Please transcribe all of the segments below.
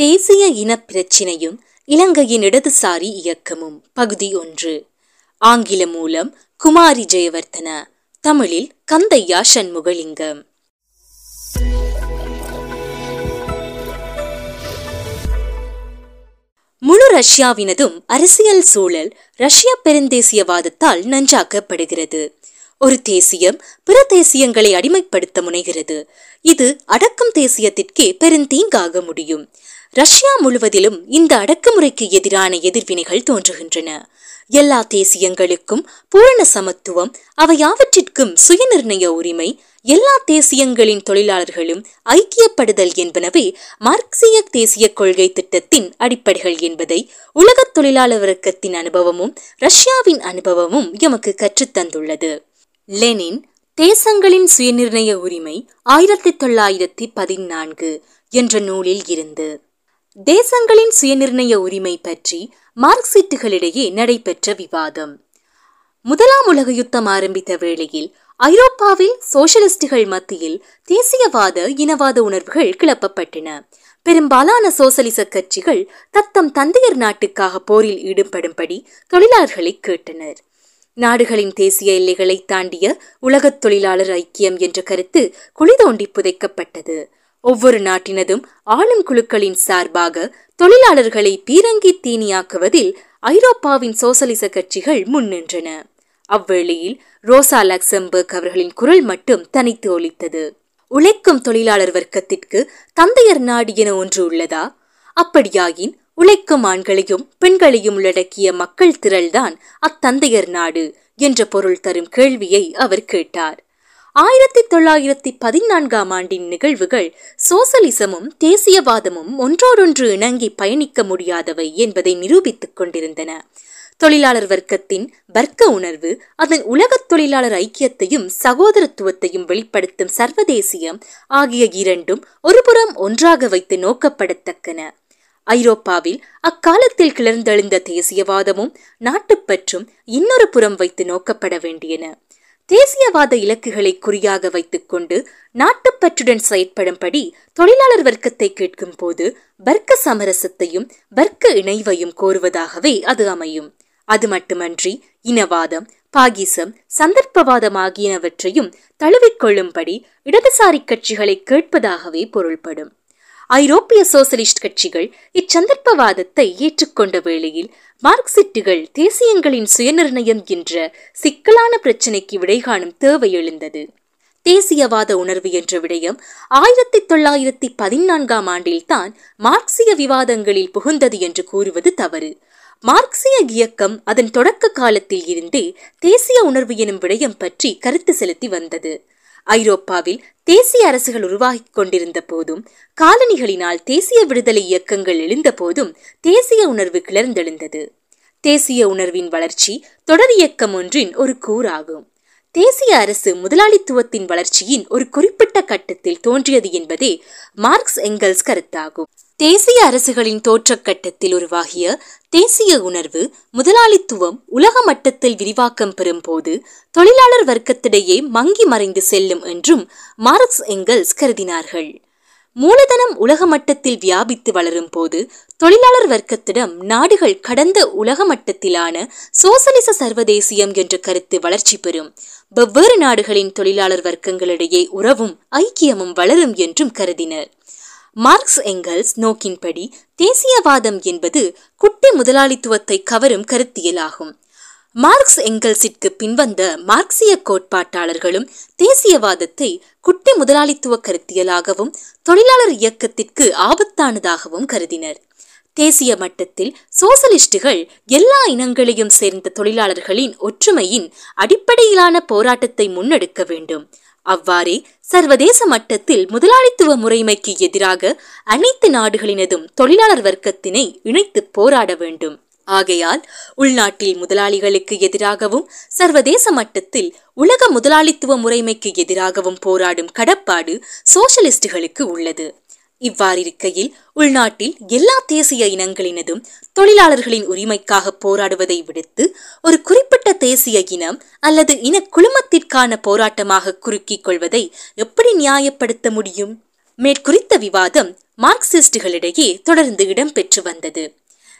தேசிய இனப் பிரச்சினையும் இலங்கையின் இடதுசாரி இயக்கமும். பகுதி ஒன்று. ஆங்கில மூலம் குமாரி ஜெயவர்த்தன தமிழில் கந்தையா சண்முகலிங்கம். முழு ரஷ்யாவினதும் அரசியல் சூழல் ரஷ்ய பெருந்தேசியவாதத்தால் நஞ்சாக்கப்படுகிறது. ஒரு தேசியம் பிற தேசியங்களை அடிமைப்படுத்த முனைகிறது. இது அடக்கும் தேசியத்திற்கே பெருந்தீங்காக முடியும். ரஷ்யா முழுவதிலும் இந்த அடக்குமுறைக்கு எதிரான எதிர்வினைகள் தோன்றுகின்றன. எல்லா தேசியங்களுக்கும் பூரண சமத்துவம் அவையாவற்றிற்கும் சுயநிர்ணய உரிமை எல்லா தேசியங்களின் தொழிலாளர்களும் ஐக்கியப்படுதல் என்பனவே மார்க்சிய தேசிய கொள்கை திட்டத்தின் அடிப்படைகள் என்பதை உலகத் தொழிலாளர் வர்க்கத்தின் அனுபவமும் ரஷ்யாவின் அனுபவமும் எமக்கு கற்றுத்தந்துள்ளது லெனின் தேசங்களின் சுயநிர்ணய உரிமை ஆயிரத்தி தொள்ளாயிரத்தி பதினான்கு என்ற நூலில் இருந்து தேசங்களின் சுயநிர்ணய உரிமை பற்றி மார்க்சிட்டுகளிடையே நடைபெற்ற விவாதம். முதலாம் உலக யுத்தம் ஆரம்பித்த வேளையில் ஐரோப்பாவில் சோசலிஸ்டுகள் மத்தியில் தேசியவாத இனவாத உணர்வுகள் கிளப்பப்பட்டன. பெரும்பாலான சோசலிச கட்சிகள் தத்தம் தந்தையர் நாட்டுக்காக போரில் ஈடுபடும்படி தொழிலாளர்களை கேட்டனர். நாடுகளின் தேசிய எல்லைகளை தாண்டிய உலகத் தொழிலாளர் ஐக்கியம் என்ற கருத்து குழி தோண்டி புதைக்கப்பட்டது. ஒவ்வொரு நாட்டினதும் ஆளும் குழுக்களின் சார்பாக தொழிலாளர்களை பீரங்கி தீனியாக்குவதில் ஐரோப்பாவின் சோசலிச கட்சிகள் முன்னின்றன அவ்வேளையில் ரோசா லக்சம்பர்க் அவர்களின் குரல் மட்டும் தனித்து ஒலித்தது. உழைக்கும் தொழிலாளர் வர்க்கத்திற்கு தந்தையர் நாடு என ஒன்று உள்ளதா? அப்படியாயின் உழைக்கும் ஆண்களையும் பெண்களையும் உள்ளடக்கிய மக்கள் திரள்தான் அத்தந்தையர் நாடு என்ற பொருள் தரும் கேள்வியை அவர் கேட்டார். ஆயிரத்தி தொள்ளாயிரத்தி பதினான்காம் ஆண்டின் நிகழ்வுகள் சோசலிசமும் தேசியவாதமும் ஒன்றோடொன்று இணங்கி பயணிக்க முடியாதவை என்பதை நிரூபித்துக் கொண்டிருந்தன. தொழிலாளர் வர்க்கத்தின் வர்க்க உணர்வு அதன் உலகத் தொழிலாளர் ஐக்கியத்தையும் சகோதரத்துவத்தையும் வெளிப்படுத்தும் சர்வதேசியம் ஆகிய இரண்டும் ஒருபுறம் ஒன்றாக வைத்து நோக்கப்படத்தக்கன. ஐரோப்பாவில் அக்காலத்தில் கிளர்ந்தெழுந்த தேசியவாதமும் நாட்டுப்பற்றும் இன்னொரு புறம் வைத்து நோக்கப்பட வேண்டியன. தேசியவாத இலக்குகளை குறியாக வைத்துக்கொண்டு நாட்டுப்பற்றுடன் செயற்படும்படி தொழிலாளர் வர்க்கத்தை கேட்கும் போது வர்க்க சமரசத்தையும் வர்க்க இணைவையும் கோருவதாகவே அது அமையும். அது மட்டுமன்றி இனவாதம் பாகிசம் சந்தர்ப்பவாதம் ஆகியனவற்றையும் தழுவிக்கொள்ளும்படி இடதுசாரி கட்சிகளை கேட்பதாகவே பொருள்படும். ஐரோப்பிய சோசலிஸ்ட் கட்சிகள் இச்சந்தர்ப்பவாதத்தை ஏற்றுக்கொண்ட வேளையில் மார்க்சிட்டுகள் தேசியங்களின் சுயநிர்ணயம் என்ற சிக்கலான பிரச்சினைக்கு விடைகாணும் தேவை எழுந்தது. தேசியவாத உணர்வு என்ற விடயம் ஆயிரத்தி தொள்ளாயிரத்தி பதினான்காம் ஆண்டில்தான் மார்க்சிய விவாதங்களில் புகுந்தது என்று கூறுவது தவறு. மார்க்சிய இயக்கம் அதன் தொடக்க காலத்தில் இருந்தே தேசிய உணர்வு எனும் விடயம் பற்றி கருத்து செலுத்தி வந்தது. ஐரோப்பாவில் தேசிய அரசுகள் உருவாகிக் கொண்டிருந்த போதும் காலனிகளினால் தேசிய விடுதலை இயக்கங்கள் எழுந்த போதும் தேசிய உணர்வு கிளர்ந்தெழுந்தது. தேசிய உணர்வின் வளர்ச்சி தொடர் இயக்கம் ஒன்றின் ஒரு கூறாகும். தேசிய அரசு முதலாளித்துவத்தின் வளர்ச்சியின் ஒரு குறிப்பிட்ட கட்டத்தில் தோன்றியது என்பதே மார்க்ஸ் எங்கல்ஸ் கருத்தாகும். தேசிய அரசுகளின் தோற்றக்கட்டத்தில் உருவாகிய தேசிய உணர்வு முதலாளித்துவம் உலக மட்டத்தில் விரிவாக்கம் பெறும் போது தொழிலாளர் வர்க்கத்திடையே மங்கி மறைந்து செல்லும் என்றும் மார்க்ஸ் எங்கல்ஸ் கருதினார்கள். மூலதனம் உலக மட்டத்தில் வியாபித்து வளரும் போது தொழிலாளர் வர்க்கத்திடம் நாடுகள் கடந்த உலக மட்டத்திலான சோசலிச சர்வதேசியம் என்ற கருத்து வளர்ச்சி பெறும். வெவ்வேறு நாடுகளின் தொழிலாளர் வர்க்கங்களிடையே உறவும் ஐக்கியமும் வளரும் என்றும் கருதினர். மார்க்ஸ் எங்கல்ஸ் நோக்கின்படி தேசியவாதம் என்பது குட்டி முதலாளித்துவத்தை கவரும் கருத்தியலாகும். மார்க்ஸ் எங்கல்ஸிற்கு பின்வந்த மார்க்சிய கோட்பாட்டாளர்களும் தேசியவாதத்தை குட்டி முதலாளித்துவ கருத்தியலாகவும் தொழிலாளர் இயக்கத்திற்கு ஆபத்தானதாகவும் கருதினர். தேசிய மட்டத்தில் சோசலிஸ்டுகள் எல்லா இனங்களையும் சேர்ந்த தொழிலாளர்களின் ஒற்றுமையின் அடிப்படையிலான போராட்டத்தை முன்னெடுக்க வேண்டும். அவ்வாறே சர்வதேச மட்டத்தில் முதலாளித்துவ முறைமைக்கு எதிராக அனைத்து நாடுகளினதும் தொழிலாளர் வர்க்கத்தினை இணைத்து போராட வேண்டும். ஆகையால் உள்நாட்டில் முதலாளிகளுக்கு எதிராகவும் சர்வதேச மட்டத்தில் உலக முதலாளித்துவ முறைமைக்கு எதிராகவும் போராடும் கடப்பாடு சோசலிஸ்டுகளுக்கு உள்ளது. இவ்வாறிருக்கையில் உள்நாட்டில் எல்லா தேசிய இனங்களினதும் தொழிலாளர்களின் உரிமைக்காக போராடுவதை விடுத்து ஒரு குறிப்பிட்ட தேசிய இனம் அல்லது இனக்குழுமத்திற்கான போராட்டமாக குறுக்கிக் கொள்வதை எப்படி நியாயப்படுத்த முடியும்? மேற்குறித்த விவாதம் மார்க்சிஸ்டுகளிடையே தொடர்ந்து இடம்பெற்று வந்தது.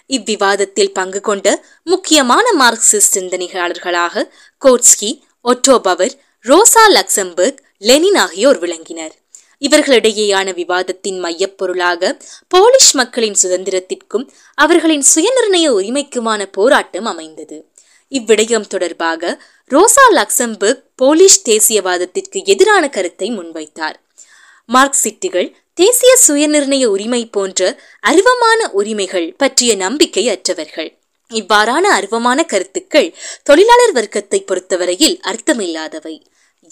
இவ்விவாதத்தில் பங்கு கொண்ட முக்கியமான Marxist சிந்தனையாளர்களாக Kautsky Otto Bauer Rosa Luxemburg Lenin ஆகியோர் விளங்கினர். இவர்களிடையேயான விவாதத்தின் மையப்பொருளாக போலிஷ் மக்களின் சுதந்திரத்திற்கும் அவர்களின் சுயநிர்ணய உரிமைக்குமான போராட்டம் அமைந்தது. இவ்விடயம் தொடர்பாக ரோசா லக்சம்பர்க் போலிஷ் தேசியவாதத்திற்கு எதிரான கருத்தை முன்வைத்தார். மார்க்சிட்டுகள் தேசிய சுயநிர்ணய உரிமை போன்ற அருவமான உரிமைகள் பற்றிய நம்பிக்கை அற்றவர்கள். இவ்வாறான அருவமான கருத்துக்கள் தொழிலாளர் வர்க்கத்தை பொறுத்தவரையில் அர்த்தமில்லாதவை.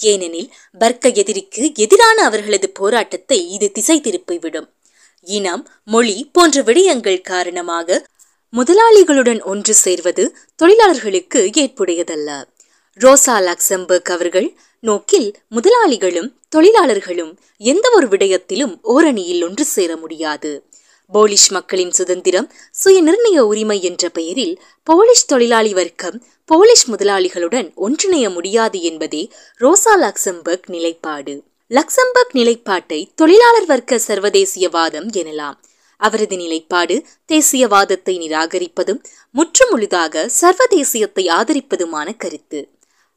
ஏனெனில் வர்க்க எதிரிக்கு எதிரான அவர்களது போராட்டத்தை இது திசை திருப்பிவிடும் இனம் மொழி போன்ற விடயங்கள் காரணமாக முதலாளிகளுடன் ஒன்று சேர்வது தொழிலாளர்களுக்கு ஏற்புடையதல்ல. ரோசா லக்சம்பர்க் அவர்கள் நோக்கில் முதலாளிகளும் தொழிலாளர்களும் எந்த ஒரு விடயத்திலும் ஓரணியில் ஒன்று சேர முடியாது. போலிஷ் மக்களின் சுதந்திரம் சுய நிர்ணய உரிமை என்ற பெயரில் போலிஷ் தொழிலாளி வர்க்கம் போலிஷ் முதலாளிகளுடன் ஒன்றிணைய முடியாது என்பதே ரோசா லக்சம்பர்க் நிலைப்பாடு. லக்சம்பர்க் நிலைப்பாட்டை தொழிலாளர் வர்க்க சர்வதேசியவாதம் எனலாம். அவரது நிலைப்பாடு தேசியவாதத்தை நிராகரிப்பதும் முற்றுமுழுதாக சர்வதேசியத்தை ஆதரிப்பதுமான கருத்து.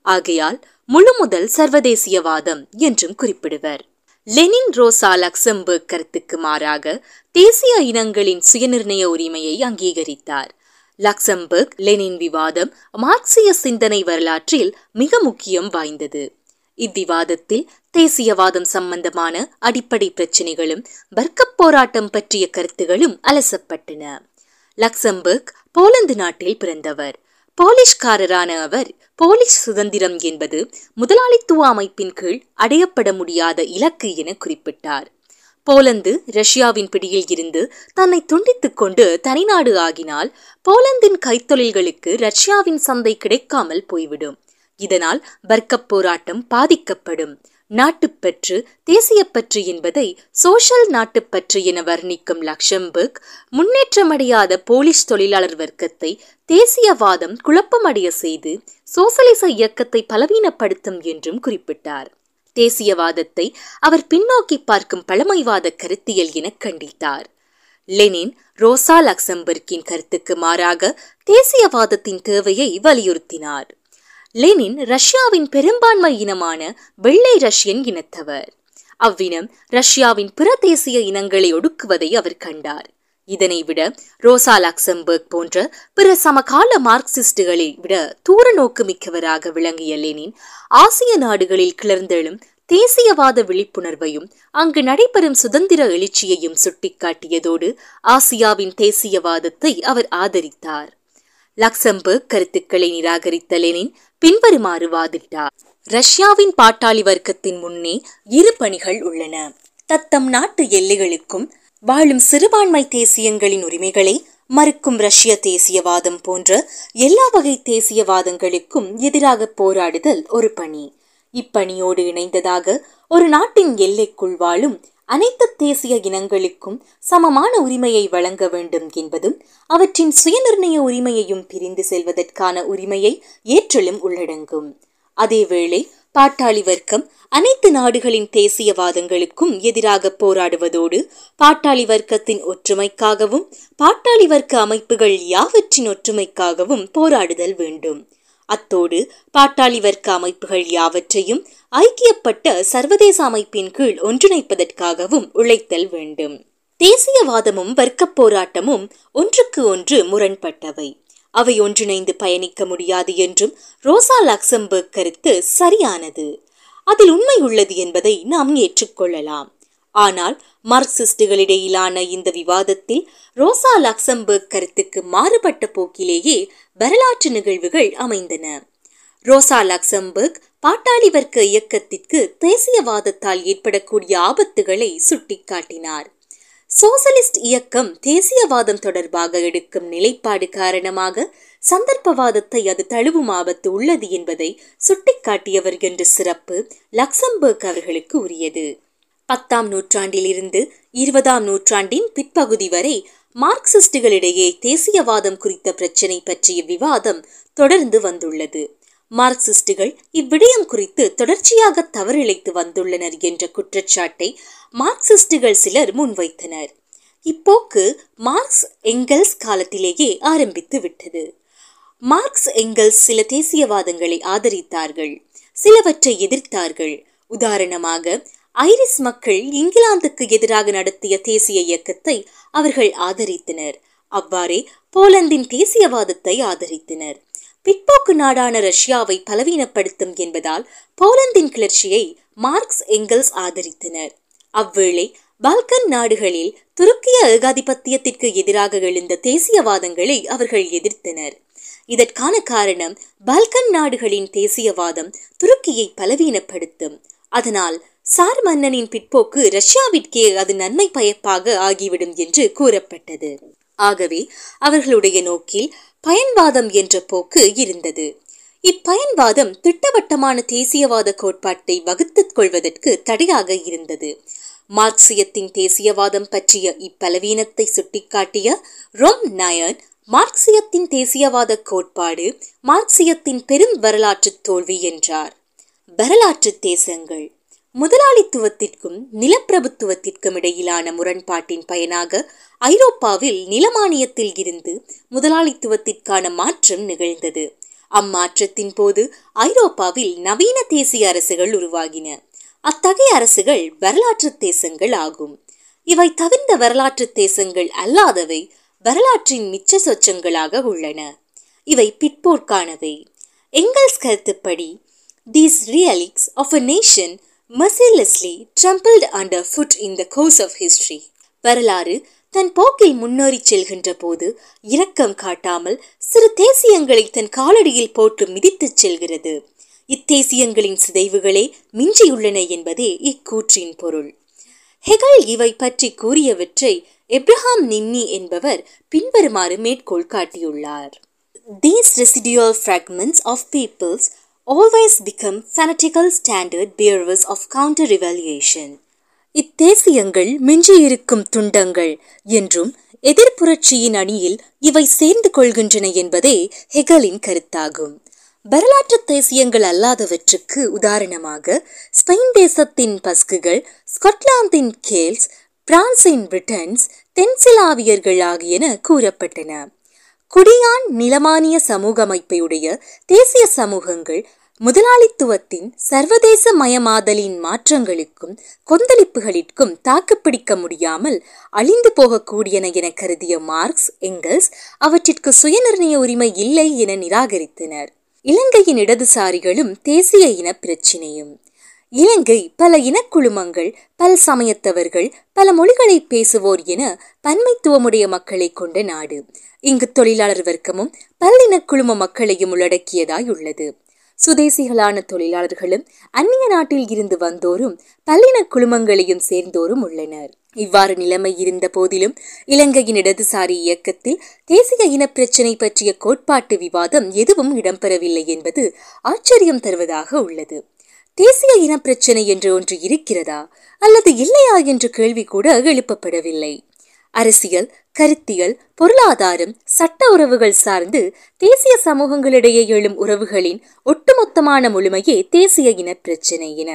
ஆகையால் முழு முதல் சர்வதேசியவாதம் என்றும் குறிப்பிடுவர். லெனின் ரோசா லக்சம்பர்க் கருத்துக்கு மாறாக தேசிய இனங்களின் சுயநிர்ணய உரிமையை அங்கீகரித்தார். லக்சம்பர்க் லெனின் விவாதம் மார்க்சிய சிந்தனை வரலாற்றில் மிக முக்கியம் வாய்ந்தது. இவ்விவாதத்தில் தேசியவாதம் சம்பந்தமான அடிப்படை பிரச்சினைகளும் வர்க்கப் போராட்டம் பற்றிய கருத்துகளும் அலசப்பட்டன. லக்சம்பர்க் போலந்து நாட்டில் பிறந்தவர். போலிஷ்காரரான அவர் போலிஷ் சுதந்திரம் என்பது முதலாளித்துவ அமைப்பின் கீழ் அடையப்பட முடியாத இலக்கு என குறிப்பிட்டார். போலந்து ரஷ்யாவின் பிடியில் இருந்து தன்னை துண்டித்துக் கொண்டு தனிநாடு ஆகினால் போலந்தின் கைத்தொழில்களுக்கு ரஷ்யாவின் சந்தை கிடைக்காமல் போய்விடும். இதனால் வர்க்கப் போராட்டம் பாதிக்கப்படும். நாட்டுப்பற்று தேசியப்பற்று என்பதை சோஷல் நாட்டுப்பற்று என வர்ணிக்கும் லக்ஷம்பர்க் முன்னேற்றமடையாத போலிஷ் தொழிலாளர் வர்க்கத்தை தேசியவாதம் குழப்பமடைய செய்து சோசலிச இயக்கத்தை பலவீனப்படுத்தும் என்றும் குறிப்பிட்டார். தேசியவாதத்தை அவர் பின்னோக்கி பார்க்கும் பழமைவாத கருத்தியல் என கண்டித்தார். லெனின் ரோசா லக்சம்பர்கின் கருத்துக்கு மாறாக தேசியவாதத்தின் தேவையை வலியுறுத்தினார். லெனின் ரஷ்யாவின் பெரும்பான்மை இனமான வெள்ளை ரஷ்யன் இனத்தவர். அவ்வினம் ரஷ்யாவின் பிற தேசிய இனங்களை ஒடுக்குவதை அவர் கண்டார். இதனை விட ரோசா லக்சம்பர்க் போன்ற பிற சமகால மார்க்சிஸ்டுகளை விட தூர நோக்கு மிக்கவராக விளங்கிய லெனின் ஆசிய நாடுகளில் கிளர்ந்தெழும் தேசியவாத விழிப்புணர்வையும் அங்கு நடைபெறும் சுதந்திர எழுச்சியையும் சுட்டிக்காட்டியதோடு ஆசியாவின் தேசியவாதத்தை அவர் ஆதரித்தார். லக்சம்பர்க் கருத்துக்களை நிராகரித்த லெனின் பின்வருமாறு வாதிட்டார். ரஷ்யாவின் பாட்டாளி வர்க்கத்தின் முன்னே இரு பணிகள் உள்ளன. தத்தம் நாட்டு எல்லைகளுக்கும் வாழும் சிறுபான்மை தேசியங்களின் உரிமைகளை மறுக்கும் ரஷ்ய தேசியவாதம் போன்ற எல்லா வகை தேசியவாதங்களுக்கும் எதிராக போராடுதல் ஒரு பணி. இப்பணியோடு இணைந்ததாக ஒரு நாட்டின் எல்லைக்குள் வாழும் அனைத்து தேசிய இனங்களுக்கும் சமமான உரிமையை வழங்க வேண்டும் என்பதும் அவற்றின் சுயநிர்ணய உரிமையையும் பிரிந்து செல்வதற்கான உரிமையை ஏற்றலும் உள்ளடங்கும். அதேவேளை பாட்டாளி வர்க்கம் அனைத்து நாடுகளின் தேசியவாதங்களுக்கும் எதிராக போராடுவதோடு பாட்டாளி வர்க்கத்தின் ஒற்றுமைக்காகவும் பாட்டாளி வர்க்க அமைப்புகள் யாவற்றின் ஒற்றுமைக்காகவும் போராடுதல் வேண்டும். அத்தோடு பாட்டாளி வர்க்க அமைப்புகள் யாவற்றையும் ஐக்கியப்பட்ட சர்வதேச அமைப்பின் கீழ் ஒன்றிணைப்பதற்காகவும் உழைத்தல் வேண்டும். தேசியவாதமும் வர்க்கப் போராட்டமும் ஒன்றுக்கு ஒன்று முரண்பட்டவை. அவை ஒன்றிணைந்து பயணிக்க முடியாது என்றும் ரோசா லக்சம்பர்க் கருத்து சரியானது. அதில் உண்மை உள்ளது என்பதை நாம் ஏற்றுக்கொள்ளலாம். ஆனால் மார்க்சிஸ்டுகளிடையிலான இந்த விவாதத்தில் ரோசா லக்சம்பர்க் கருத்துக்கு மாறுபட்ட போக்கிலேயே வரலாற்று நிகழ்வுகள் அமைந்தன. ரோசா லக்சம்பர்க் பாட்டாளி வர்க்க இயக்கத்திற்கு தேசியவாதத்தால் ஏற்படக்கூடிய ஆபத்துகளை சுட்டிக்காட்டினார். சோசலிஸ்ட் இயக்கம் தேசியவாதம் தொடர்பாக எடுக்கும் நிலைப்பாடு காரணமாக சந்தர்ப்பவாதத்தை அது தழுவும் ஆபத்து உள்ளது என்பதை சுட்டிக்காட்டியவர் என்ற சிறப்பு லக்சம்பர்க் அவர்களுக்கு உரியது. பத்தாம் நூற்றாண்டிலிருந்து இருபதாம் நூற்றாண்டின் பிற்பகுதி வரை மார்க்சிஸ்டுகளிடையே தேசியவாதம் குறித்த பிரச்சினை பற்றிய விவாதம் தொடர்ந்து வந்துள்ளது. மார்க்சிஸ்டுகள் இவ்விடயம் குறித்து தொடர்ச்சியாக தவறிழைத்து வந்துள்ளனர் என்ற குற்றச்சாட்டை மார்க்சிஸ்டுகள் சிலர் முன்வைத்தனர். இப்போக்கு மார்க்ஸ் எங்கெல்ஸ் காலத்திலேயே ஆரம்பித்து விட்டது. மார்க்ஸ் எங்கல்ஸ் சில தேசியவாதங்களை ஆதரித்தார்கள் சிலவற்றை எதிர்த்தார்கள். உதாரணமாக ஐரிஸ் மக்கள் இங்கிலாந்துக்கு எதிராக நடத்திய தேசிய இயக்கத்தை அவர்கள் ஆதரித்தனர். அவ்வாறே போலந்தின் தேசியவாதத்தை ஆதரித்தனர். பிற்போக்கு நாடான ரஷ்யாவை பலவீனப்படுத்தும் என்பதால் போலந்தின் கிளர்ச்சியை மார்க்ஸ் எங்கல்ஸ் ஆதரித்தனர். அவ்வேளை பால்கன் நாடுகளில் துருக்கிய ஏகாதிபத்தியத்திற்கு எதிராக எழுந்த தேசியவாதங்களை அவர்கள் எதிர்த்தனர். இதற்கான காரணம் பால்கன் நாடுகளின் தேசியவாதம் துருக்கியை பலவீனப்படுத்தும். அதனால் சார் மன்னனின் பிற்போக்கு ரஷ்யாவிற்கே அது நன்மை பயப்பாக ஆகிவிடும் என்று கூறப்பட்டது. ஆகவே அவர்களுடைய நோக்கில் பயன்வாதம் என்ற போக்கு இருந்தது. இப்பயன்வாதம் திட்டவட்டமான தேசியவாத கோட்பாட்டை வகுத்துக் கொள்வதற்கு தடையாக இருந்தது. மார்க்சியத்தின் தேசியவாதம் பற்றிய இப்பலவீனத்தை சுட்டிக்காட்டிய ரொம் நயன் மார்க்சியத்தின் தேசியவாத கோட்பாடு மார்க்சியத்தின் பெரும் வரலாற்று தோல்வி என்றார். வரலாற்று தேசங்கள். முதலாளித்துவத்திற்கும் நிலப்பிரபுத்துவத்திற்கும் இடையிலான முரண்பாட்டின் பயனாக ஐரோப்பாவில் நிலமானியத்தில் இருந்து முதலாளித்துவத்திற்கான மாற்றம் நிகழ்ந்தது. அம்மாற்றத்தின் போது ஐரோப்பாவில் நவீன தேசிய அரசுகள் உருவாகின. அத்தகைய அரசுகள் வரலாற்று தேசங்கள் ஆகும். இவை தவிர்ந்த வரலாற்று தேசங்கள் அல்லாதவை வரலாற்றின் மிச்ச சொச்சங்களாக உள்ளன. இவை பிற்போர்க்கானவை. எங்கல்ஸ் கருத்துப்படி These relics of a nation mercilessly trampled underfoot in the course of history. வரலாறு தன் போக்கில் முன்னேறி செல்கின்ற போது இரக்கம் காட்டாமல் சிறு தேசியங்களை தன் காலடியில் போட்டு மிதித்துச் செல்கிறது. இத்தேசியங்களின் சிதைவுகளே மிஞ்சியுள்ளன என்பதே இக்கூற்றின் பொருள். ஹெகல் இவை பற்றி கூறியவற்றை எப்ரஹாம் நிம்மி என்பவர் பின்வருமாறு மேற்கோள் காட்டியுள்ளார். These residual fragments of peoples always become fanatical standard bearers of counter-revaluation. இத்தேசியங்கள் மிஞ்சியிருக்கும் துண்டங்கள் என்றும் எதிர்ப்புரட்சியின் அணியில் இவை சேர்ந்து கொள்கின்றன என்பதே ஹெகலின் கருத்தாகும் வரலாற்று தேசியங்கள் அல்லாதவற்றுக்கு உதாரணமாக ஸ்பெயின் தேசத்தின் பஸ்குகள் ஸ்காட்லாந்தின் கேல்ஸ் பிரான்சின் பிரிட்டன்ஸ் தென்சிலாவியர்கள் ஆகியன கூறப்பட்டன குடியான் நிலமானிய சமூக அமைப்பையுடைய தேசிய சமூகங்கள் முதலாளித்துவத்தின் சர்வதேச மயமாதலின் மாற்றங்களுக்கும் கொந்தளிப்புகளிற்கும் தாக்குப்பிடிக்க முடியாமல் அழிந்து போகக்கூடியன என கருதிய மார்க்ஸ் எங்கல்ஸ் அவற்றிற்கு சுயநிர்ணய உரிமை இல்லை என நிராகரித்தனர். இலங்கையின் இடதுசாரிகளும் தேசிய இன பிரச்சினையும் இலங்கை பல இனக்குழுமங்கள் பல சமயத்தவர்கள் பல மொழிகளை பேசுவோர் என பன்மைத்துவமுடைய மக்களை கொண்ட நாடு. இங்கு தொழிலாளர் வர்க்கமும் பல்லினக்குழும மக்களையும் உள்ளடக்கியதாய் உள்ளது. சுதேசிகளான தொழிலாளர்களும் அந்நிய நாட்டில் இருந்து வந்தோரும் பல்லின குழுமங்களையும் சேர்ந்தோரும் உள்ளனர். இவ்வாறு நிலைமை இருந்த போதிலும் இலங்கையின் இடதுசாரி இயக்கத்தில் தேசிய இன பிரச்சினை பற்றிய கோட்பாட்டு விவாதம் எதுவும் இடம்பெறவில்லை என்பது ஆச்சரியம் தருவதாக உள்ளது. தேசிய இன பிரச்சனை என்று ஒன்று இருக்கிறதா அல்லது இல்லையா என்ற கேள்வி கூட எழுப்பப்படவில்லை. அரசியல் கருத்தியல் பொருளாதாரம் சட்ட உறவுகள் சார்ந்து தேசிய சமூகங்களிடையே எழும் உறவுகளின் ஒட்டுமொத்தமான முழுமையே தேசிய இன பிரச்சினை என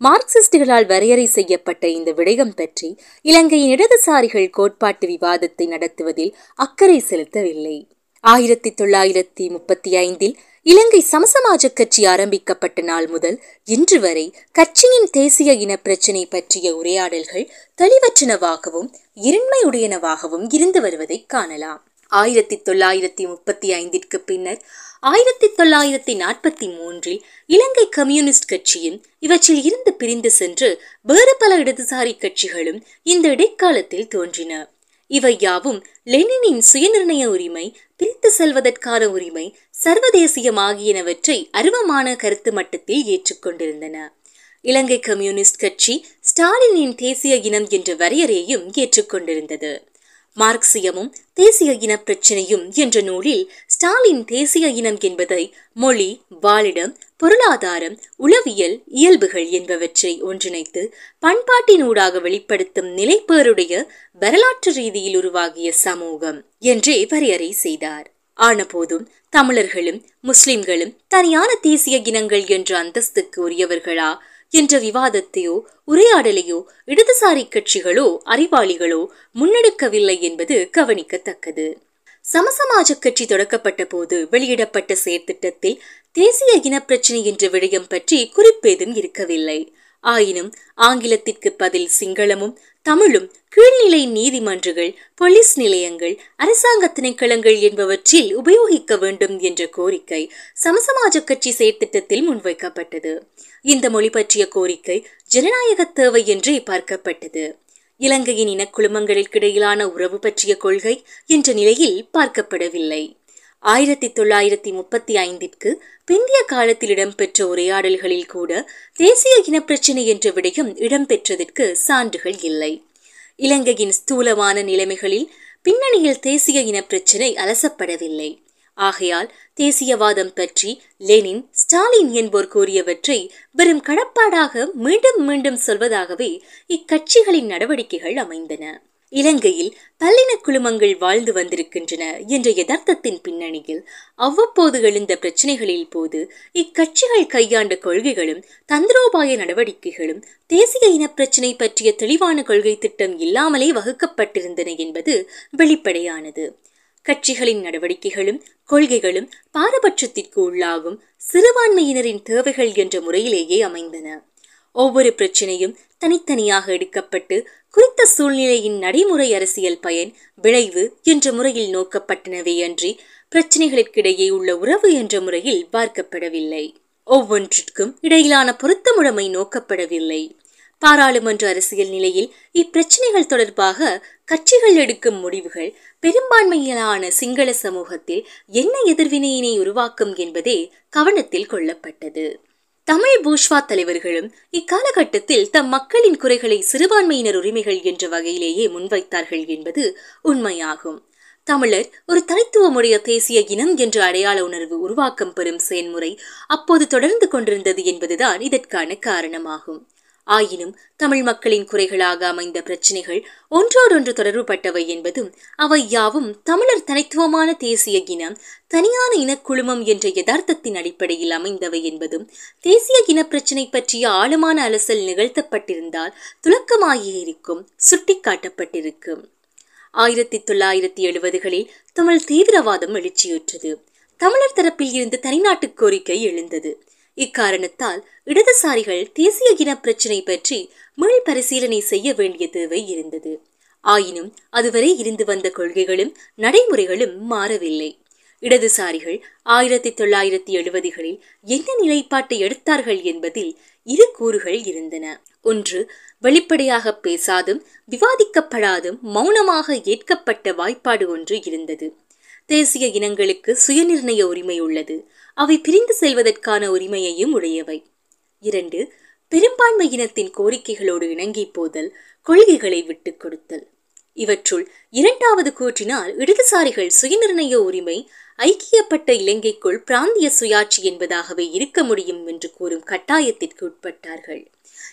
மார்க்சிஸ்டுகளால் வரையறை செய்யப்பட்ட இந்த விடயம் பற்றி இலங்கையின் இடதுசாரிகள் கோட்பாட்டு விவாதத்தை நடத்துவதில் அக்கறை செலுத்தவில்லை. ஆயிரத்தி தொள்ளாயிரத்தி முப்பத்தி ஐந்தில் இலங்கை சமசமாஜ கட்சி ஆரம்பிக்கப்பட்ட நாள் முதல் இன்று வரை கட்சியின் தேசிய இன பிரச்சினை பற்றிய உரையாடல்கள் தெளிவற்றனவாகவும் இருண்மையுடையனவாகவும் இருந்து வருவதை காணலாம். ஆயிரத்தி தொள்ளாயிரத்தி முப்பத்தி ஐந்திற்கு பின்னர் ஆயிரத்தி தொள்ளாயிரத்தி நாற்பத்தி மூன்றில் இலங்கை கம்யூனிஸ்ட் கட்சியும் இவற்றில் இருந்து பிரிந்து சென்று வேறு பல இடதுசாரி கட்சிகளும் இந்த இடைக்காலத்தில் தோன்றின. இவை யாவும் லெனினின் சுயநிர்ணய உரிமை பிரித்து செல்வதற்கான உரிமை சர்வதேசியம் ஆகியனவற்றை அருவமான கருத்து மட்டத்தில் ஏற்றுக்கொண்டிருந்தன இலங்கை கம்யூனிஸ்ட் கட்சி ஸ்டாலினின் தேசிய இனம் என்ற வரையறையையும் ஏற்றுக்கொண்டிருந்தது மார்க்சியமும் தேசிய இன பிரச்சினையும் என்ற நூலில் ஸ்டாலின் தேசிய இனம் என்பதை மொழி வாழிடம் பொருளாதாரம் உளவியல் இயல்புகள் என்பவற்றை ஒன்றிணைத்து பண்பாட்டினூடாக வெளிப்படுத்தும் நிலைப்பேருடைய வரலாற்று ரீதியில் உருவாகிய சமூகம் என்றே வரையறை செய்தார். ஆனபோதும் தமிழர்களும் முஸ்லிம்களும் தனியான தேசிய இனங்கள் என்ற அந்தஸ்துக்கு உரியவர்களா என்ற விவாதத்தையோ உரையாடலையோ இடதுசாரி கட்சிகளோ அறிவாளிகளோ முன்னெடுக்கவில்லை என்பது கவனிக்கத்தக்கது. சமசமாஜ கட்சி தொடக்கப்பட்ட போது வெளியிடப்பட்ட செயற்திட்டத்தில் தேசிய இனப்பிரச்சினை என்ற விடயம் பற்றி குறிப்பேதும் இருக்கவில்லை. ஆயினும் ஆங்கிலத்திற்கு பதில் சிங்களமும் தமிழும் கீழ்நிலை நீதிமன்றங்கள் போலீஸ் நிலையங்கள் அரசாங்க திணைக்களங்கள் என்பவற்றில் உபயோகிக்க வேண்டும் என்ற கோரிக்கை சமசமாஜ கட்சி செயற்திட்டத்தில் முன்வைக்கப்பட்டது. இந்த மொழி பற்றிய கோரிக்கை ஜனநாயக தேவை என்றே பார்க்கப்பட்டது. இலங்கையின் இனக்குழுமங்களுக்கிடையிலான உறவு பற்றிய கொள்கை என்ற நிலையில் பார்க்கப்படவில்லை. ஆயிரத்தி தொள்ளாயிரத்தி முப்பத்தி ஐந்திற்கு பிந்திய காலத்தில் இடம்பெற்ற உரையாடல்களில் கூட தேசிய இனப்பிரச்சினை என்ற விடயம் இடம்பெற்றதற்கு சான்றுகள் இல்லை. இலங்கையின் ஸ்தூலமான நிலைமைகளில் பின்னணியில் தேசிய இனப்பிரச்சினை அலசப்படவில்லை. ஆகையால் தேசியவாதம் பற்றி லெனின் ஸ்டாலின் என்போர் கூறியவற்றை வெறும் கடப்பாடாக மீண்டும் மீண்டும் சொல்வதாகவே இக்கட்சிகளின் நடவடிக்கைகள் அமைந்தன. இலங்கையில் பல்லின குழுமங்கள் வாழ்ந்து வந்திருக்கின்றன என்ற யதார்த்தத்தின் பின்னணியில் அவ்வப்போது எழுந்த பிரச்சனைகளில் போது இக்கட்சிகள் கையாண்ட கொள்கைகளும் தந்திரோபாய நடவடிக்கைகளும் தேசிய இன பிரச்சினை பற்றிய தெளிவான கொள்கை திட்டம் இல்லாமலே வகுக்கப்பட்டிருந்தன என்பது வெளிப்படையானது. கட்சிகளின் நடவடிக்கைகளும் கொள்கைகளும் பாரபட்சத்திற்கு உள்ளாகும் சிறுபான்மையினரின் தேவைகள் என்ற முறையிலேயே அமைந்தன. ஒவ்வொரு பிரச்சனையும் தனித்தனியாக எடுக்கப்பட்டு குறித்த சூழ்நிலையின் நடைமுறை அரசியல் பயன் விளைவு என்ற முறையில் நோக்கப்பட்டனவே அன்றி பிரச்சனைகளுக்கிடையே உள்ள உறவு என்ற முறையில் பார்க்கப்படவில்லை. ஒவ்வொன்றிற்கும் இடையிலான பொருத்தமுடைமை நோக்கப்படவில்லை. பாராளுமன்ற அரசியல் நிலையில் இப்பிரச்சனைகள் தொடர்பாக கட்சிகள் எடுக்கும் முடிவுகள் பெரும்பான்மையிலான சிங்கள சமூகத்தில் என்ன எதிர்வினையினை உருவாக்கும் என்பதே கவனத்தில் கொள்ளப்பட்டது. தமிழ் பூஷ்வா தலைவர்களும் இக்காலகட்டத்தில் தம் மக்களின் குறைகளை சிறுபான்மையினர் உரிமைகள் என்ற வகையிலேயே முன்வைத்தார்கள் என்பது உண்மையாகும். தமிழர் ஒரு தனித்துவமுடைய தேசிய இனம் என்ற அடையாள உணர்வு உருவாக்கம் பெறும் செயல்முறை அப்போது தொடர்ந்து கொண்டிருந்தது என்பதுதான் இதற்கான காரணமாகும். ஆயினும் தமிழ் மக்களின் குறைகளாக அமைந்த பிரச்சனைகள் ஒன்றோடொன்று தொடர்புபட்டவை என்பதும் அவை யாவும் தமிழர் தனித்துவமான தேசிய இனம் தனியான இனக்குழுமம் என்ற யதார்த்தத்தின் அடிப்படையில் அமைந்தவை என்பதும் தேசிய இனப்பிரச்சினை பற்றிய ஆழமான அலசல் நிகழ்த்தப்பட்டிருந்தால் துலக்கமாகியிருக்கும் சுட்டிக்காட்டப்பட்டிருக்கும். ஆயிரத்தி தொள்ளாயிரத்தி எழுபதுகளில் தமிழ் தீவிரவாதம் எழுச்சியுற்றது. தமிழர் தரப்பில் இருந்து தனிநாட்டு கோரிக்கை எழுந்தது. இக்காரணத்தால் இடதுசாரிகள் தேசிய இன பிரச்சினை பற்றி மீள் பரிசீலனை செய்ய வேண்டிய தேவை இருந்தது. ஆயினும் அதுவரை இருந்து வந்த கொள்கைகளும் நடைமுறைகளும் மாறவில்லை. இடதுசாரிகள் ஆயிரத்தி தொள்ளாயிரத்தி எழுபதுகளில் என்ன நிலைப்பாட்டை எடுத்தார்கள் என்பதில் இரு கூறுகள் இருந்தன. ஒன்று வெளிப்படையாக பேசாதும் விவாதிக்கப்படாதும் மௌனமாக ஏற்கப்பட்ட வாய்ப்பாடு ஒன்று இருந்தது. தேசிய இனங்களுக்கு சுயநிர்ணய உரிமை உள்ளது. அவை பிரிந்து செல்வதற்கான உரிமையையும் உடையவை. இரண்டு பெரும்பான்மை இனத்தின் கோரிக்கைகளோடு இணங்கி போதல் கொள்கைகளை விட்டுக் கொடுத்தல். இவற்றுள் இரண்டாவது கூற்றினால் இடதுசாரிகள் சுயநிர்ணய உரிமை ஐக்கியப்பட்ட இலங்கைக்குள் பிராந்திய சுயாட்சி என்பதாகவே இருக்க முடியும் என்று கூறும் கட்டாயத்திற்கு உட்பட்டார்கள்.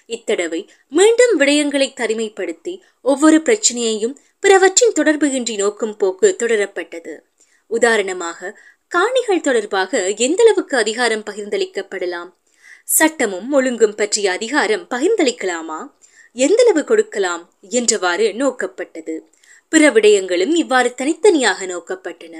இத்தடவை மீண்டும் விடயங்களை தனிமைப்படுத்தி ஒவ்வொரு பிரச்சனையையும் பிறவற்றின் தொடர்பு இன்றி நோக்கும் போக்கு தொடரப்பட்டது. உதாரணமாக காணிகள் தொடர்பாக எந்தளவுக்கு அதிகாரம் பகிர்ந்தளிக்கப்படலாம்? சட்டமும் ஒழுங்கும் பற்றிய அதிகாரம் பகிர்ந்தளிக்கலாமா? எந்தளவு கொடுக்கலாம்? என்றவாறு நோக்கப்பட்டது. பிற விடயங்களும் இவ்வாறு தனித்தனியாக நோக்கப்பட்டன.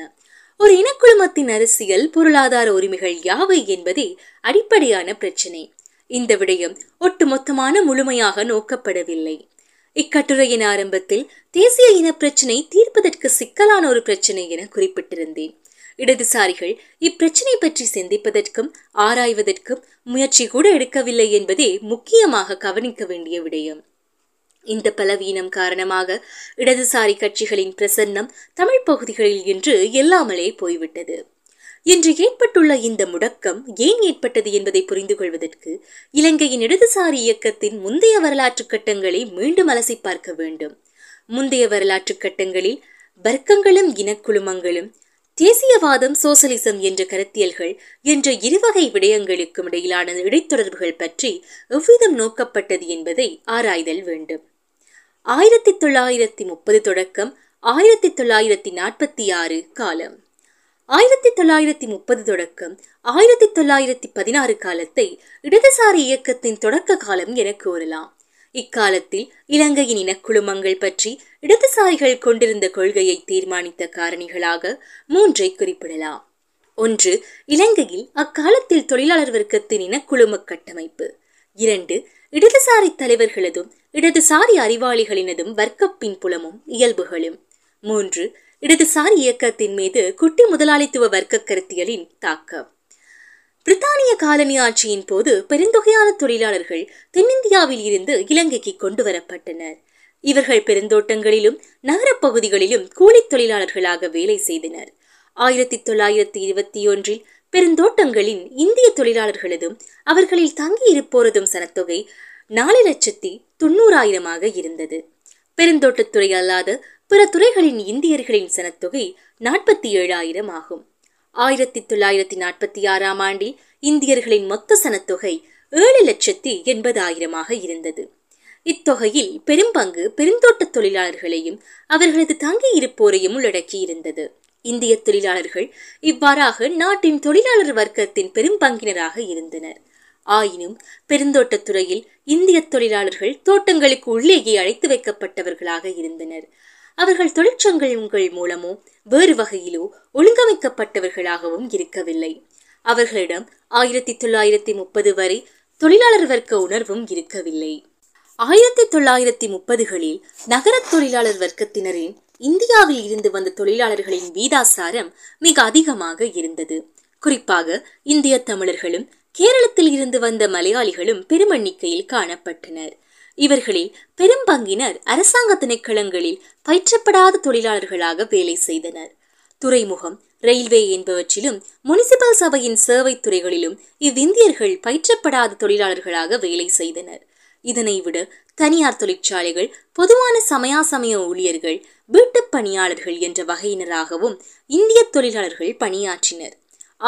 ஒரு இனக்குழுமத்தின் அரசியல் பொருளாதார உரிமைகள் யாவை என்பதே அடிப்படையான பிரச்சினை. இந்த விடயம் ஒட்டுமொத்தமான முழுமையாக நோக்கப்படவில்லை. இக்கட்டுரையின் ஆரம்பத்தில் தேசிய இன பிரச்சினை தீர்ப்பதற்கு சிக்கலான ஒரு பிரச்சினை என குறிப்பிட்டிருந்தேன். இடதுசாரிகள் இப்பிரச்சினை பற்றி சிந்திப்பதற்கும் ஆராய்வதற்கும் முயற்சி கூட எடுக்கவில்லை என்பதே முக்கியமாக கவனிக்க வேண்டிய விடயம். இந்த பலவீனம் காரணமாக இடதுசாரி கட்சிகளின் பிரசன்னம் தமிழ் பகுதிகளில் இன்று எல்லாமலே போய்விட்டது. இன்று ஏற்பட்டுள்ள இந்த முடக்கம் ஏன் ஏற்பட்டது என்பதை புரிந்து கொள்வதற்கு இலங்கையின் இடதுசாரி இயக்கத்தின் முந்தைய வரலாற்று கட்டங்களை மீண்டும் அலசி பார்க்க வேண்டும். முந்தைய வரலாற்று கட்டங்களில் வர்க்கங்களும் இனக்குழுமங்களும் தேசியவாதம் சோசலிசம் என்ற கருத்தியல்கள் என்ற இருவகை விடயங்களுக்கும் இடையிலான இடைத்தொடர்புகள் பற்றி எவ்விதம் நோக்கப்பட்டது என்பதை ஆராய்தல் வேண்டும். ஆயிரத்தி தொள்ளாயிரத்தி முப்பது தொடக்கம் ஆயிரத்தி தொள்ளாயிரத்தி நாற்பத்தி ஆறு காலம். ஆயிரத்தி தொள்ளாயிரத்தி முப்பது தொடக்கம் ஆயிரத்தி தொள்ளாயிரத்தி பதினாறு காலத்தை இடதுசாரி இயக்கத்தின் தொடக்க காலம் என கூறலாம். இக்காலத்தில் இலங்கையின் இனக்குழுமங்கள் பற்றி இடதுசாரிகள் கொண்டிருந்த கொள்கையை தீர்மானித்த காரணிகளாக மூன்றை குறிப்பிடலாம். ஒன்று இலங்கையில் அக்காலத்தில் தொழிலாளர் வர்க்கத்தின் இனக்குழும கட்டமைப்பு. இரண்டு இடதுசாரி தலைவர்களதும் இடதுசாரி அறிவாளிகளினதும் வர்க்க பின்புலமும் இயல்புகளும். மூன்று இடதுசாரி இயக்கத்தின் மீது குட்டி முதலாளித்துவ வர்க்க கருத்தியலின் தாக்கம். பிரித்தானிய காலனி ஆட்சியின் போது பெருந்தொகையான தொழிலாளர்கள் தென்னிந்தியாவில் இருந்து இலங்கைக்கு கொண்டு வரப்பட்டனர். இவர்கள் பெருந்தோட்டங்களிலும் நகரப்பகுதிகளிலும் கூலித் தொழிலாளர்களாக வேலை செய்தனர். ஆயிரத்தி தொள்ளாயிரத்தி இருபத்தி ஒன்றில் பெருந்தோட்டங்களின் இந்திய தொழிலாளர்களதும் அவர்களில் தங்கியிருப்போரதும் சனத்தொகை நாலு லட்சத்தி தொண்ணூறாயிரமாக இருந்தது. பெருந்தோட்டத்துறை அல்லாத பிற துறைகளின் இந்தியர்களின் சனத்தொகை நாற்பத்தி ஏழாயிரம் ஆகும். ஆயிரத்தி தொள்ளாயிரத்தி நாற்பத்தி ஆறாம் ஆண்டில் இந்தியர்களின் மொத்த சனத்தொகை ஏழு லட்சத்தி எண்பதாயிரமாக இருந்தது. இத்தொகையில் பெரும்பங்கு பெருந்தோட்ட தொழிலாளர்களையும் அவர்களது தங்கியிருப்போரையும் உள்ளடக்கி இருந்தது இந்திய தொழிலாளர்கள் இவ்வாறாக நாட்டின் தொழிலாளர் வர்க்கத்தின் பெரும்பங்கினராக இருந்தனர். ஆயினும் பெருந்தோட்டத் துறையில் இந்திய தொழிலாளர்கள் தோட்டங்களுக்கு உள்ளேயே அழைத்து வைக்கப்பட்டவர்களாக இருந்தனர். அவர்கள் தொழிற்சங்கங்கள் மூலமோ வேறு வகையிலோ ஒழுங்கமைக்கப்பட்டவர்களாகவும் இருக்கவில்லை. அவர்களிடம் ஆயிரத்தி தொள்ளாயிரத்தி முப்பது வரை தொழிலாளர் வர்க்க உணர்வும் இருக்கவில்லை. ஆயிரத்தி தொள்ளாயிரத்தி முப்பதுகளில் நகர தொழிலாளர் வர்க்கத்தினரின் இந்தியாவில் இருந்து வந்த தொழிலாளர்களின் வீதாசாரம் மிக அதிகமாக இருந்தது. குறிப்பாக இந்திய தமிழர்களும் கேரளத்தில் இருந்து வந்த மலையாளிகளும் பெருமண்ணிக்கையில் காணப்பட்டனர். இவர்களில் பெரும்பங்கினர் அரசாங்க திணைக்களங்களில் பயிற்றப்படாத தொழிலாளர்களாக வேலை செய்தனர். துறைமுகம் ரயில்வே என்பவற்றிலும் முனிசிபல் சபையின் சேவை துறைகளிலும் இவ்விந்தியர்கள் பயிற்றப்படாத தொழிலாளர்களாக வேலை செய்தனர். இதனை விட தனியார் தொழிற்சாலைகள் பொதுவான சமயாசமய ஊழியர்கள் வீட்டுப் பணியாளர்கள் என்ற வகையினராகவும் இந்திய தொழிலாளர்கள் பணியாற்றினர்.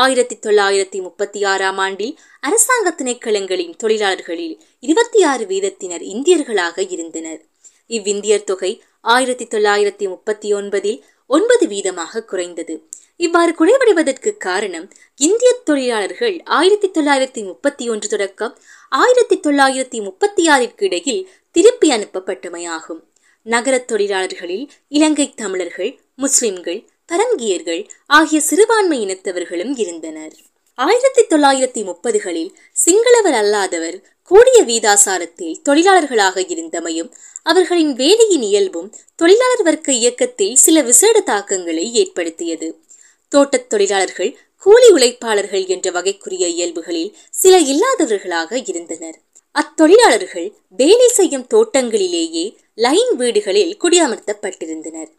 ஆயிரத்தி தொள்ளாயிரத்தி முப்பத்தி ஆறாம் ஆண்டில் அரசாங்க திணைக்களங்களின் தொழிலாளர்களில் இருபத்தி ஆறு வீதத்தினர் இந்தியர்களாக இருந்தனர். இவ்விந்தியர் தொகை ஆயிரத்தி தொள்ளாயிரத்தி முப்பத்தி ஒன்பதில் ஒன்பது வீதமாக குறைந்தது. இவ்வாறு குறைவடைவதற்கு காரணம் இந்திய தொழிலாளர்கள் ஆயிரத்தி தொள்ளாயிரத்தி முப்பத்தி ஒன்று தொடக்கம் ஆயிரத்தி தொள்ளாயிரத்தி முப்பத்தி ஆறிற்கு இடையில் திருப்பி அனுப்பப்பட்டமையாகும். நகரத் தொழிலாளர்களில் இலங்கை தமிழர்கள் முஸ்லிம்கள் பரங்கியர்கள் ஆகிய சிறுபான்மை இனத்தவர்களும் இருந்தனர். ஆயிரத்தி தொள்ளாயிரத்தி முப்பதுகளில் சிங்களவர் அல்லாதவர் கூடிய வீதாசாரத்தில் தொழிலாளர்களாக இருந்தமையும் அவர்களின் வேலையின் இயல்பும் தொழிலாளர் வர்க்க இயக்கத்தில் சில விசேட தாக்கங்களை ஏற்படுத்தியது. தோட்டத் தொழிலாளர்கள் கூலி உழைப்பாளர்கள் என்ற வகைக்குரிய இயல்புகளில் சில இல்லாதவர்களாக இருந்தனர். அத்தொழிலாளர்கள் வேலை செய்யும் தோட்டங்களிலேயே லைன் வீடுகளில் குடியமர்த்தப்பட்டிருந்தனர்.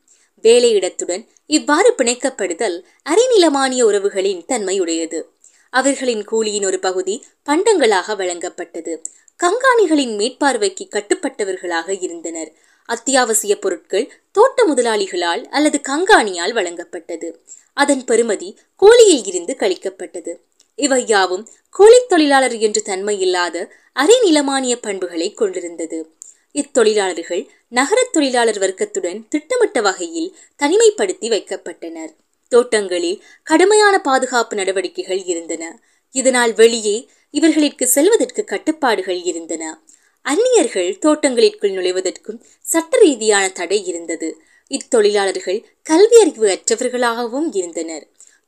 வேலையிடத்துடன் இவ்வாறு பிணைக்கப்படுதல் அரைநிலமானிய உறவுகளின் தன்மையுடையது. அவர்களின் கூலியின் ஒரு பகுதி பண்டங்களாக வழங்கப்பட்டது. கங்காணிகளின் மேற்பார்வைக்கு கட்டுப்பட்டவர்களாக இருந்தனர். அத்தியாவசிய பொருட்கள் தோட்ட முதலாளிகளால் அல்லது கங்காணியால் வழங்கப்பட்டது. அதன் பெருமதி கூலியில் இருந்து கழிக்கப்பட்டது. இவை யாவும் கூலித் தொழிலாளர் என்று தன்மை இல்லாத அரைநிலமானிய பண்புகளை கொண்டிருந்தது. இத்தொழிலாளர்கள் நகரத் தொழிலாளர் வர்க்கத்துடன் திட்டமிட்ட வகையில் தனிமைப்படுத்தி வைக்கப்பட்டனர். தோட்டங்களில் கடுமையான பாதுகாப்பு நடவடிக்கைகள் இருந்தன. இதனால் வெளியே இவர்களிற்கு செல்வதற்கு கட்டுப்பாடுகள் இருந்தன. அந்நியர்கள் தோட்டங்களிற்குள் நுழைவதற்கும் சட்ட ரீதியான தடை இருந்தது. இத்தொழிலாளர்கள் கல்வியறிவு அற்றவர்களாகவும் இருந்தனர்.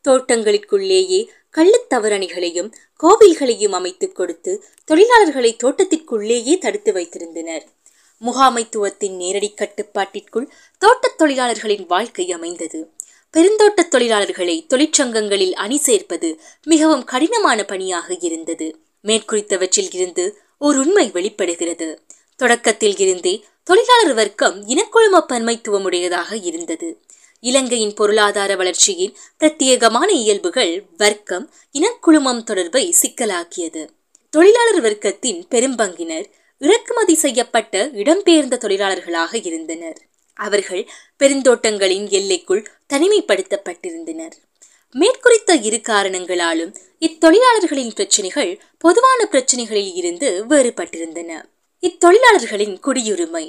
தோட்டங்களுக்குள்ளேயே கள்ளத்தவரணிகளையும் கோவில்களையும் அமைத்துக் கொடுத்து தொழிலாளர்களை தோட்டத்திற்குள்ளேயே தடுத்து வைத்திருந்தனர். முகாமைத்துவத்தின் நேரடி கட்டுப்பாட்டிற்குள் தோட்டத் தொழிலாளர்களின் வாழ்க்கை அமைந்தது. பெருந்தோட்ட தொழிலாளர்களை தொழிற்சங்கங்களில் அணி சேர்ப்பது மிகவும் கடினமான பணியாக இருந்தது. மேற்குறித்தவற்றில் இருந்து ஒரு உண்மை வெளிப்படுகிறது. தொடக்கத்தில் இருந்தே தொழிலாளர் வர்க்கம் இனக்குழும பன்மைத்துவமுடையதாக இருந்தது. இலங்கையின் பொருளாதார வளர்ச்சியின் பிரத்யேகமான இயல்புகள் வர்க்கம் இனக்குழுமம் தொடர்பை சிக்கலாக்கியது. தொழிலாளர் வர்க்கத்தின் பெரும்பங்கினர் இறக்குமதி செய்யப்பட்ட இடம்பெயர்ந்த தொழிலாளர்களாக இருந்தனர். அவர்கள் பெருந்தோட்டங்களின் எல்லைக்குள் தனிமைப்படுத்தப்பட்டிருந்தனர். மேற்குறித்த இரு காரணங்களாலும் இத்தொழிலாளர்களின் பிரச்சனைகள் பொதுவான பிரச்சனைகளில் இருந்து வேறுபட்டிருந்தன. இத்தொழிலாளர்களின் குடியுரிமை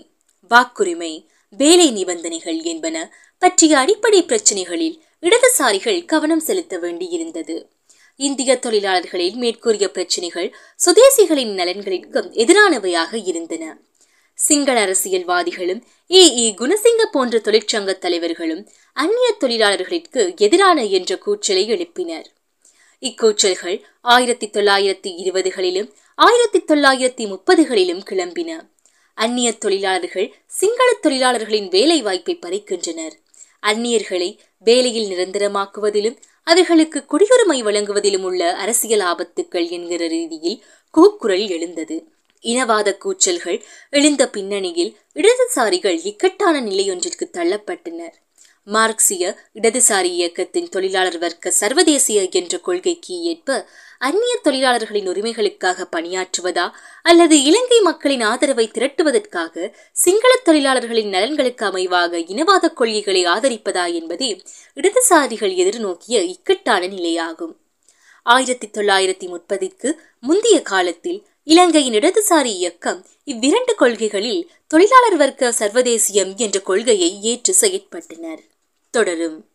வாக்குரிமை வேலை நிபந்தனைகள் என்பன பற்றிய அடிப்படை பிரச்சனைகளில் இடதுசாரிகள் கவனம் செலுத்த வேண்டியிருந்தது. இந்திய தொழிலாளர்களின் மேற்கூறிய பிரச்சினைகள் சுதேசிகளின் நலன்களுக்கும் எதிரானவையாக இருந்தன. சிங்கள அரசியல்வாதிகளும் ஏ இ குணசிங்க போன்ற தொழிற்சங்க தலைவர்களும் அந்நிய தொழிலாளர்களுக்கு எதிரான என்ற கூச்சலை எழுப்பினர். இக்கூச்சல்கள் ஆயிரத்தி தொள்ளாயிரத்தி இருபதுகளிலும் ஆயிரத்தி தொள்ளாயிரத்தி முப்பதுகளிலும் கிளம்பின. அந்நிய தொழிலாளர்கள் சிங்கள தொழிலாளர்களின் வேலை வாய்ப்பை பறிக்கின்றனர். அந்நியர்களை வேலையில் நிரந்தரமாக்குவதிலும் அவர்களுக்கு குடியுரிமை வழங்குவதிலும் உள்ள அரசியல் ஆபத்துக்கள் என்கிற ரீதியில் கூக்குரல் எழுந்தது. இனவாத கூச்சல்கள் எழுந்த பின்னணியில் இடதுசாரிகள் இக்கட்டான நிலையொன்றிற்கு தள்ளப்பட்டனர். மார்க்சிய இடதுசாரி இயக்கத்தின் தொழிலாளர் வர்க்க சர்வதேசிய என்ற கொள்கைக்கு ஏற்ப அந்நிய தொழிலாளர்களின் உரிமைகளுக்காக பணியாற்றுவதா? அல்லது இலங்கை மக்களின் ஆதரவை திரட்டுவதற்காக சிங்கள தொழிலாளர்களின் நலன்களுக்கு அமைவாக இனவாத கொள்கைகளை ஆதரிப்பதா என்பதே இடதுசாரிகள் எதிர்நோக்கிய இக்கட்டான நிலையாகும். ஆயிரத்தி தொள்ளாயிரத்தி முப்பதிற்கு முந்தைய காலத்தில் இலங்கையின் இடதுசாரி இயக்கம் இவ்விரண்டு கொள்கைகளில் தொழிலாளர் வர்க்க சர்வதேசியம் என்ற கொள்கையை ஏற்று செயற்பட்டனர். தொடரும்.